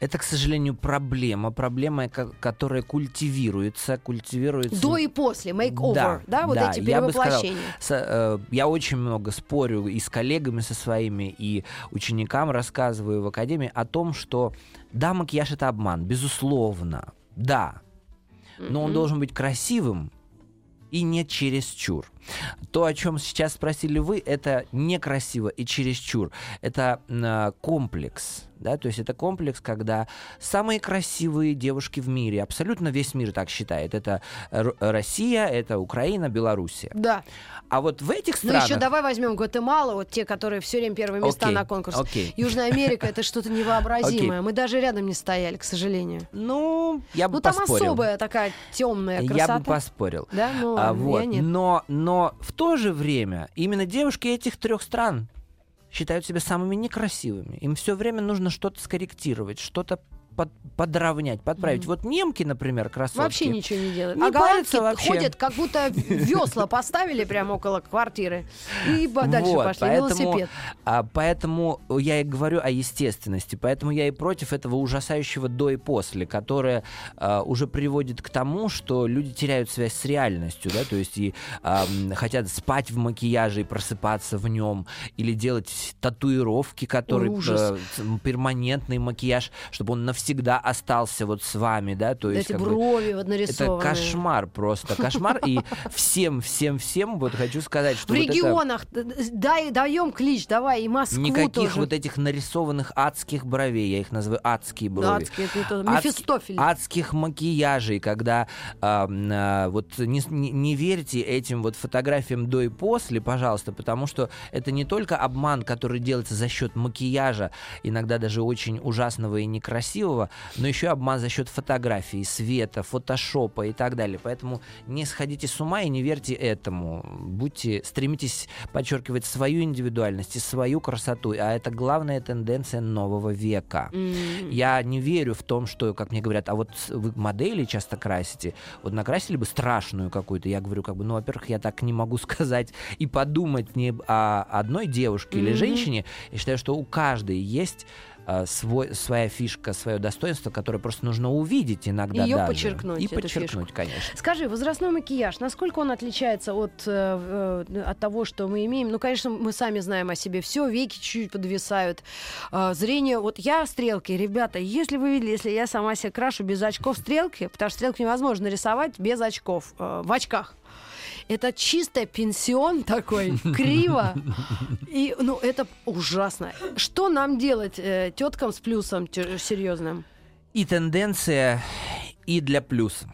Speaker 4: Это, к сожалению, проблема. Проблема, ко- которая культивируется, культивируется...
Speaker 3: До и после, make-over, да, вот эти
Speaker 4: я бы сказал,
Speaker 3: перевоплощения.
Speaker 4: э, я очень много спорю и с коллегами со своими, и ученикам рассказываю в академии о том, что да, макияж это обман, безусловно, да, но он должен быть красивым и не чересчур. То, о чем сейчас спросили вы, это некрасиво и чересчур. Это м, комплекс. Да? То есть это комплекс, когда самые красивые девушки в мире, абсолютно весь мир так считает. Это Россия, это Украина, Белоруссия.
Speaker 3: Да.
Speaker 4: А вот в этих
Speaker 3: Ну
Speaker 4: странах...
Speaker 3: еще давай возьмем Гватемалу, вот те, которые все время первые места
Speaker 4: Окей,
Speaker 3: на конкурсе.
Speaker 4: окей.
Speaker 3: Южная Америка это что-то невообразимое.
Speaker 4: Окей.
Speaker 3: Мы даже рядом не стояли, к сожалению.
Speaker 4: Ну, я бы
Speaker 3: Ну там
Speaker 4: поспорил.
Speaker 3: особая такая темная
Speaker 4: Я
Speaker 3: красота.
Speaker 4: бы поспорил.
Speaker 3: Да, ну
Speaker 4: А, вот.
Speaker 3: я нет.
Speaker 4: но, но в то же время именно девушки этих трех стран считают себя самыми некрасивыми. Им все время нужно что-то скорректировать, что-то под- подровнять, подправить.
Speaker 3: Мгм.
Speaker 4: Вот немки, например, красотки.
Speaker 3: Вообще ничего не делают.
Speaker 4: Не
Speaker 3: а
Speaker 4: парятся вообще.
Speaker 3: ходят, как будто весла поставили прямо около квартиры. И дальше
Speaker 4: Вот,
Speaker 3: пошли.
Speaker 4: поэтому,
Speaker 3: Велосипед.
Speaker 4: а, поэтому я и говорю о естественности. Поэтому я и против этого ужасающего до и после, которое а, уже приводит к тому, что люди теряют связь с реальностью, да, то есть и а, хотят спать в макияже и просыпаться в нем, или делать татуировки, которые
Speaker 3: ужас.
Speaker 4: э, перманентный макияж, чтобы он навсегда навсегда остался вот с вами, да, то есть
Speaker 3: Эти
Speaker 4: как бы,
Speaker 3: брови вот
Speaker 4: это
Speaker 3: нарисованные.
Speaker 4: кошмар просто, кошмар. И всем, всем, всем вот хочу сказать, что
Speaker 3: В
Speaker 4: вот это-
Speaker 3: регионах д- д- дай, даем клич, давай, и Москву
Speaker 4: Никаких
Speaker 3: тоже.
Speaker 4: вот этих нарисованных адских бровей, я их называю адские брови.
Speaker 3: Адские, это не то.
Speaker 4: Адски-
Speaker 3: Мефистофель.
Speaker 4: адских макияжей, когда а, вот не- не верьте этим вот фотографиям до и после, пожалуйста, потому что это не только обман, который делается за счет макияжа, иногда даже очень ужасного и некрасивого, но еще обман за счет фотографии, света, фотошопа и так далее. Поэтому не сходите с ума и не верьте этому. Будьте, стремитесь подчеркивать свою индивидуальность и свою красоту, а это главная тенденция нового века.
Speaker 3: М.
Speaker 4: Я не верю в том, что, как мне говорят, а вот вы модели часто красите, вот накрасили бы страшную какую-то. Я говорю, как бы, ну, во-первых, я так не могу [LAUGHS] сказать и подумать не о одной девушке или
Speaker 3: Мгм.
Speaker 4: женщине. Я считаю, что у каждой есть а, свой, своя фишка, свое достоинство, которое просто нужно увидеть иногда
Speaker 3: Её
Speaker 4: даже.
Speaker 3: подчеркнуть,
Speaker 4: И подчеркнуть, конечно.
Speaker 3: Скажи, возрастной макияж, насколько он отличается от, э, э, от того, что мы имеем? Ну, конечно, мы сами знаем о себе все, веки чуть-чуть подвисают, э, зрение. Вот я стрелки, ребята, если вы видели, если я сама себе крашу без очков стрелки, потому что стрелки невозможно нарисовать без очков, э, в очках. Это чисто пенсион такой, [LAUGHS] криво. [LAUGHS] И, ну, это ужасно. Что нам делать э, теткам с плюсом серьезным?
Speaker 4: И тенденция, и для плюса.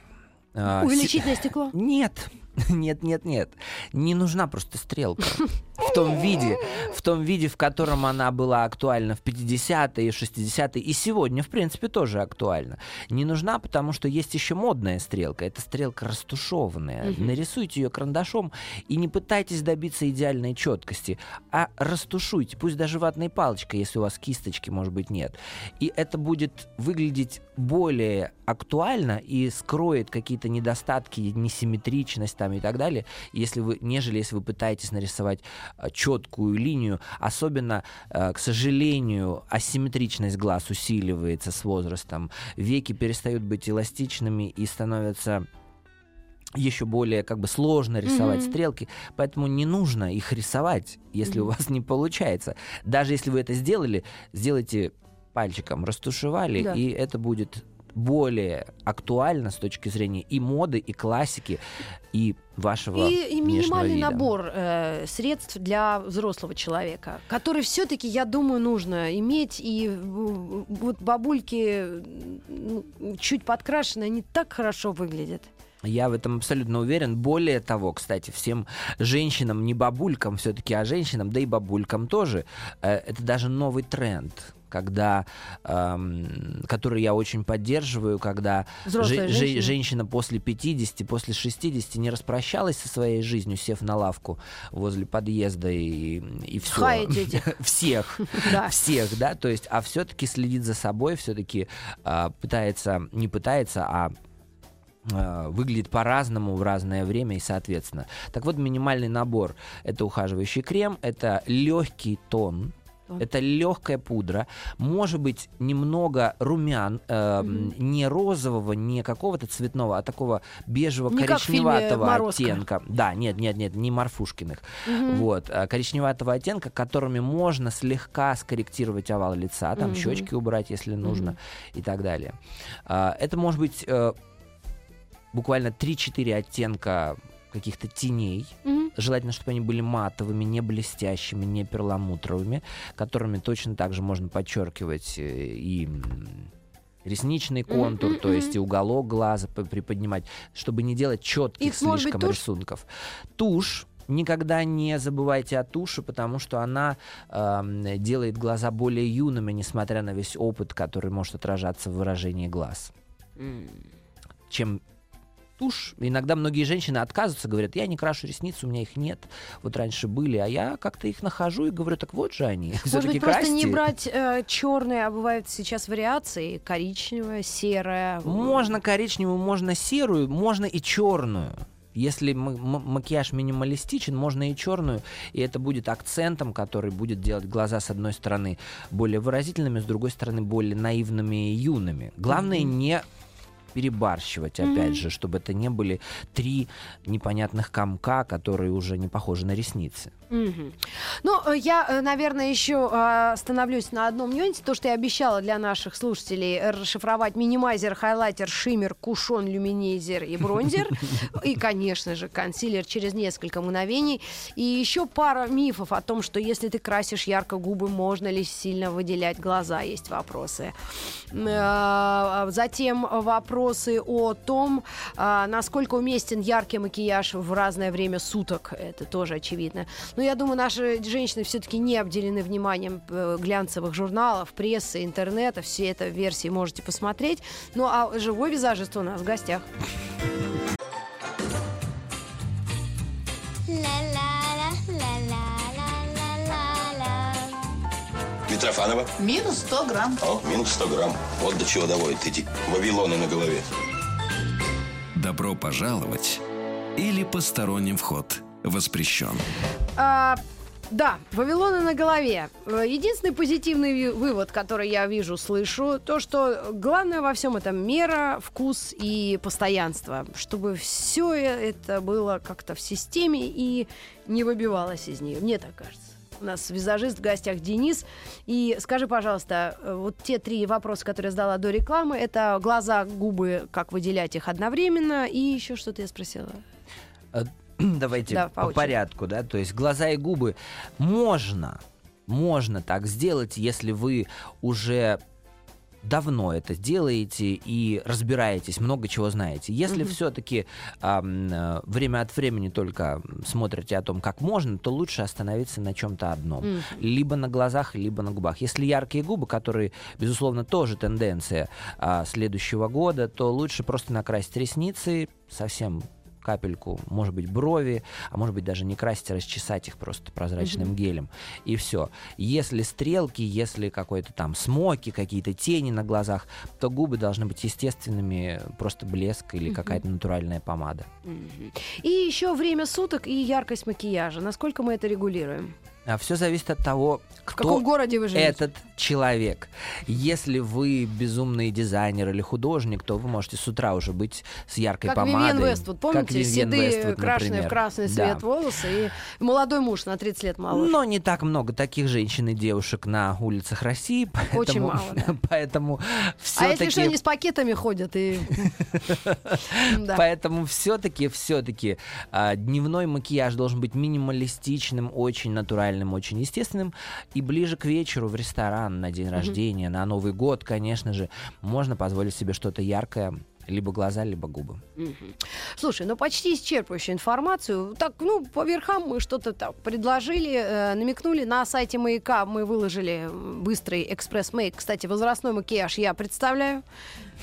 Speaker 4: А,
Speaker 3: Увеличительное стекло?
Speaker 4: Нет, [LAUGHS] нет, нет, нет. Не нужна просто стрелка. [LAUGHS] В том виде, в том виде, в котором она была актуальна в 50-е, 60-е, и сегодня, в принципе, тоже актуальна. Не нужна, потому что есть еще модная стрелка. Это стрелка растушеванная. Нарисуйте ее карандашом и не пытайтесь добиться идеальной четкости, а растушуйте, пусть даже ватной палочкой, если у вас кисточки, может быть, нет. И это будет выглядеть более актуально и скроет какие-то недостатки, несимметричность там и так далее, если вы, нежели если вы пытаетесь нарисовать четкую линию. Особенно, э, к сожалению, асимметричность глаз усиливается с возрастом. Веки перестают быть эластичными и становятся еще более как бы сложно рисовать
Speaker 3: Мгм.
Speaker 4: стрелки, поэтому не нужно их рисовать, если у
Speaker 3: Мгм.
Speaker 4: вас не получается. Даже если вы это сделали, сделайте пальчиком, растушевали,
Speaker 3: Да.
Speaker 4: и это будет более актуально с точки зрения и моды, и классики, и вашего
Speaker 3: И, и минимальный
Speaker 4: вида.
Speaker 3: набор э, средств для взрослого человека, который все-таки, я думаю, нужно иметь. И э, вот бабульки чуть подкрашенные, они так хорошо выглядят.
Speaker 4: Я в этом абсолютно уверен. Более того, кстати, всем женщинам, не бабулькам все-таки, а женщинам, да и бабулькам тоже, э, это даже новый тренд когда, эм, который я очень поддерживаю, когда же- же-
Speaker 3: женщина.
Speaker 4: женщина после 50, после 60 не распрощалась со своей жизнью, сев на лавку возле подъезда и, и все. [LAUGHS] Всех [LAUGHS]
Speaker 3: Да.
Speaker 4: всех, да, то есть, а все-таки следит за собой, все-таки пытается, не пытается, а а, выглядит по-разному в разное время и соответственно. Так вот, минимальный набор это ухаживающий крем, это легкий тон. Это легкая пудра, может быть немного румян, э,
Speaker 3: Мгм.
Speaker 4: не розового, не какого-то цветного, а такого бежевого
Speaker 3: Не
Speaker 4: коричневатого оттенка. Да, нет, нет, нет, не морфушкиных.
Speaker 3: Мгм.
Speaker 4: Вот, а, коричневатого оттенка, которыми можно слегка скорректировать овал лица, там
Speaker 3: Мгм.
Speaker 4: щечки убрать, если нужно,
Speaker 3: Мгм.
Speaker 4: и так далее. А, Это может быть э, буквально 3-4 оттенка каких-то теней.
Speaker 3: Мгм.
Speaker 4: Желательно, чтобы они были матовыми, не блестящими, не перламутровыми, которыми точно так же можно подчеркивать э, и ресничный контур,
Speaker 3: мгм,
Speaker 4: то есть и уголок глаза приподнимать, чтобы не делать четких
Speaker 3: И, может быть,
Speaker 4: слишком
Speaker 3: тушь?
Speaker 4: рисунков. Тушь Никогда не забывайте о туши, потому что она эм, делает глаза более юными, несмотря на весь опыт, который может отражаться в выражении глаз. Чем тушь. Иногда многие женщины отказываются, говорят, я не крашу ресницы, у меня их нет. Вот раньше были, а я как-то их нахожу и говорю, так вот же они. [LAUGHS]
Speaker 3: Может быть, просто не брать черные, а бывают сейчас вариации коричневая, серая.
Speaker 4: Можно коричневую, можно серую, можно и черную. Если макияж минималистичен, можно и черную, и это будет акцентом, который будет делать глаза с одной стороны более выразительными, с другой стороны более наивными и юными. Главное
Speaker 3: Мгм.
Speaker 4: не перебарщивать, опять
Speaker 3: Мгм.
Speaker 4: же, чтобы это не были три непонятных комка, которые уже не похожи на ресницы.
Speaker 3: Мгм. Ну, э, я, э, наверное, еще э, остановлюсь на одном нюансе. То, что я обещала для наших слушателей э, расшифровать минимайзер, хайлайтер, шиммер, кушон, люминейзер и бронзер. [LAUGHS] И, конечно же, консилер через несколько мгновений. И еще пара мифов о том, что если ты красишь ярко губы, можно ли сильно выделять глаза, есть вопросы. Э, Затем вопросы о том, а, насколько уместен яркий макияж в разное время суток. Это тоже очевидно. Но я думаю, наши женщины все-таки не обделены вниманием э, глянцевых журналов, прессы, интернета. Все это версии можете посмотреть. Ну а живой визажист у нас в гостях.
Speaker 2: Митрофанова.
Speaker 6: Минус 100 грамм.
Speaker 2: О, минус 100 грамм. Вот до чего доводят эти вавилоны на голове.
Speaker 1: Добро пожаловать или посторонним вход воспрещен.
Speaker 3: А, да, Вавилоны на голове. Э, Единственный позитивный вывод, который я вижу, слышу, то, что главное во всем этом мера, вкус и постоянство, чтобы все это было как-то в системе и не выбивалось из нее. Мне так кажется. У нас визажист в гостях Денис. И скажи, пожалуйста, э, вот те три вопроса, которые я задала до рекламы, это глаза, губы, как выделять их одновременно, и еще что-то я спросила.
Speaker 4: Э, [CLEARS THROAT] Давайте
Speaker 3: Да, по
Speaker 4: по порядку, да, то есть глаза и губы можно, можно так сделать, если вы уже давно это делаете и разбираетесь, много чего знаете. Если все-таки время от времени только смотрите о том, как можно, то лучше остановиться на чем-то одном.
Speaker 3: Мгм.
Speaker 4: Либо на глазах, либо на губах. Если яркие губы, которые, безусловно, тоже тенденция а, следующего года, то лучше просто накрасить ресницы совсем капельку, может быть, брови, а может быть, даже не красить, а расчесать их просто прозрачным гелем. И все. Если стрелки, если какой-то там смоки, какие-то тени на глазах, то губы должны быть естественными, просто блеск или какая-то натуральная помада.
Speaker 3: Мгм. И еще время суток и яркость макияжа. Насколько мы это регулируем?
Speaker 4: А все зависит от того,
Speaker 3: В
Speaker 4: кто
Speaker 3: каком городе вы живете?
Speaker 4: этот человек. Если вы безумный дизайнер или художник, то вы можете с утра уже быть с яркой
Speaker 3: Как
Speaker 4: помадой.
Speaker 3: Вивьен Вествуд, помните,
Speaker 4: Как Вивьен
Speaker 3: седые,
Speaker 4: Вествуд,
Speaker 3: крашеные в красный
Speaker 4: Да.
Speaker 3: цвет волосы и молодой муж на 30 лет моложе.
Speaker 4: Но не так много таких женщин и девушек на улицах России, [LAUGHS] поэтому,
Speaker 3: Очень мало, да. [LAUGHS]
Speaker 4: поэтому
Speaker 3: а
Speaker 4: все-таки,
Speaker 3: если что, они с пакетами ходят и... [LAUGHS] Да.
Speaker 4: поэтому все-таки, все-таки дневной макияж должен быть минималистичным, очень натуральным, очень естественным, и ближе к вечеру в ресторан на день рождения, на Новый год, конечно же, можно позволить себе что-то яркое, либо глаза, либо губы.
Speaker 3: Слушай, ну почти исчерпывающую информацию. Так, ну, по верхам мы что-то так предложили, э, намекнули. На сайте Маяка мы выложили быстрый экспресс-мейк. Кстати, возрастной макияж я представляю.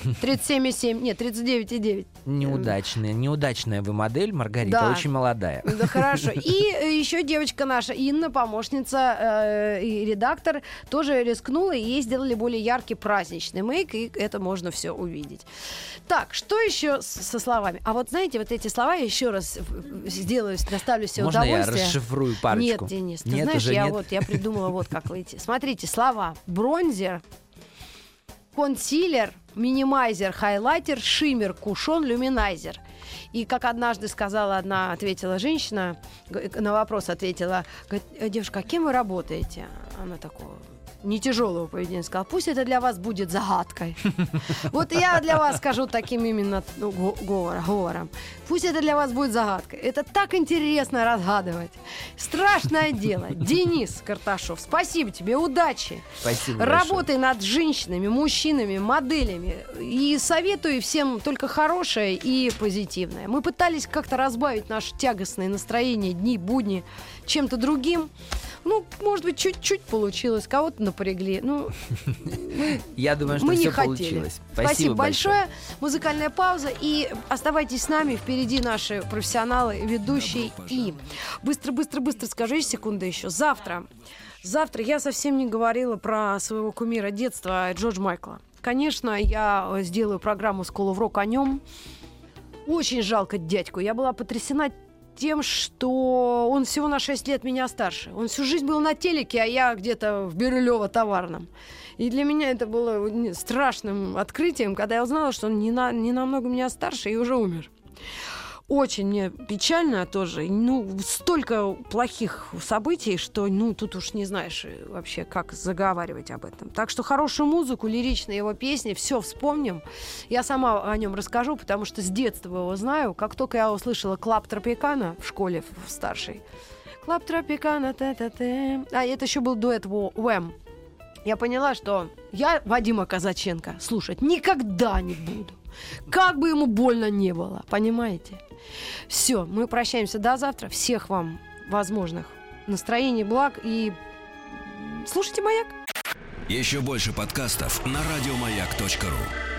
Speaker 3: 37,7, нет, 39,9.
Speaker 4: Неудачная, неудачная вы модель, Маргарита,
Speaker 3: Да.
Speaker 4: очень молодая.
Speaker 3: Да, хорошо. И э, еще девочка наша, Инна, помощница э, и редактор, тоже рискнула, и ей сделали более яркий праздничный мейк, и это можно все увидеть. Так, что еще со словами? А вот знаете, вот эти слова я еще раз э, сделаю, доставлю себе
Speaker 4: Можно я
Speaker 3: удовольствие.
Speaker 4: расшифрую парочку?
Speaker 3: Нет, Денис, ты
Speaker 4: Нет,
Speaker 3: знаешь, я
Speaker 4: нет?
Speaker 3: вот я придумала вот как выйти. Смотрите, слова: бронзер, консилер, минимайзер, хайлайтер, шиммер, кушон, люминайзер. И как однажды сказала одна, ответила женщина, на вопрос ответила, говорит, «Э, девушка, а кем вы работаете? Она такого не тяжелого поведения сказала, пусть это для вас будет загадкой. [LAUGHS] Вот я для вас скажу таким именно ну, го- говор- говором. Пусть это для вас будет загадкой. Это так интересно разгадывать. Страшное дело. [LAUGHS] Денис Карташов, спасибо тебе, удачи.
Speaker 4: Спасибо большое.
Speaker 3: Работай над женщинами, мужчинами, моделями. И советую всем только хорошее и позитивное. Мы пытались как-то разбавить наше тягостное настроение, дни, будни чем-то другим. Ну, может быть, чуть-чуть получилось. Кого-то напрягли. Ну, [LAUGHS]
Speaker 4: Я думаю, что
Speaker 3: мы не
Speaker 4: все
Speaker 3: хотели.
Speaker 4: получилось.
Speaker 3: Спасибо, большое. Музыкальная пауза. И оставайтесь с нами. Впереди наши профессионалы, ведущие. И быстро-быстро-быстро есть секунда еще. Завтра. Завтра я совсем не говорила про своего кумира детства Джордж Майкла. Конечно, я э, сделаю программу School of Rock о нем. Очень жалко дядьку. Я была потрясена тем, что он всего на 6 лет меня старше. Он всю жизнь был на телеке, а я где-то в Бирюлево товарном. И для меня это было страшным открытием, когда я узнала, что он не, на, не намного меня старше и уже умер. Очень мне печально тоже. Ну, столько плохих событий, что, ну, тут уж не знаешь э, вообще, как заговаривать об этом. Так что хорошую музыку, лиричные его песни, все вспомним. Я сама о нем расскажу, потому что с детства его знаю. Как только я услышала «Club Tropicana» в школе в старшей, «Club Tropicana», та-та-та. А это еще был дуэт Wham. Я поняла, что я Вадима Казаченко слушать никогда не буду. Как бы ему больно не было, понимаете? Все, мы прощаемся до завтра. Всех вам возможных настроений, благ и слушайте «Маяк».
Speaker 1: Еще больше подкастов на радиомаяк.ру.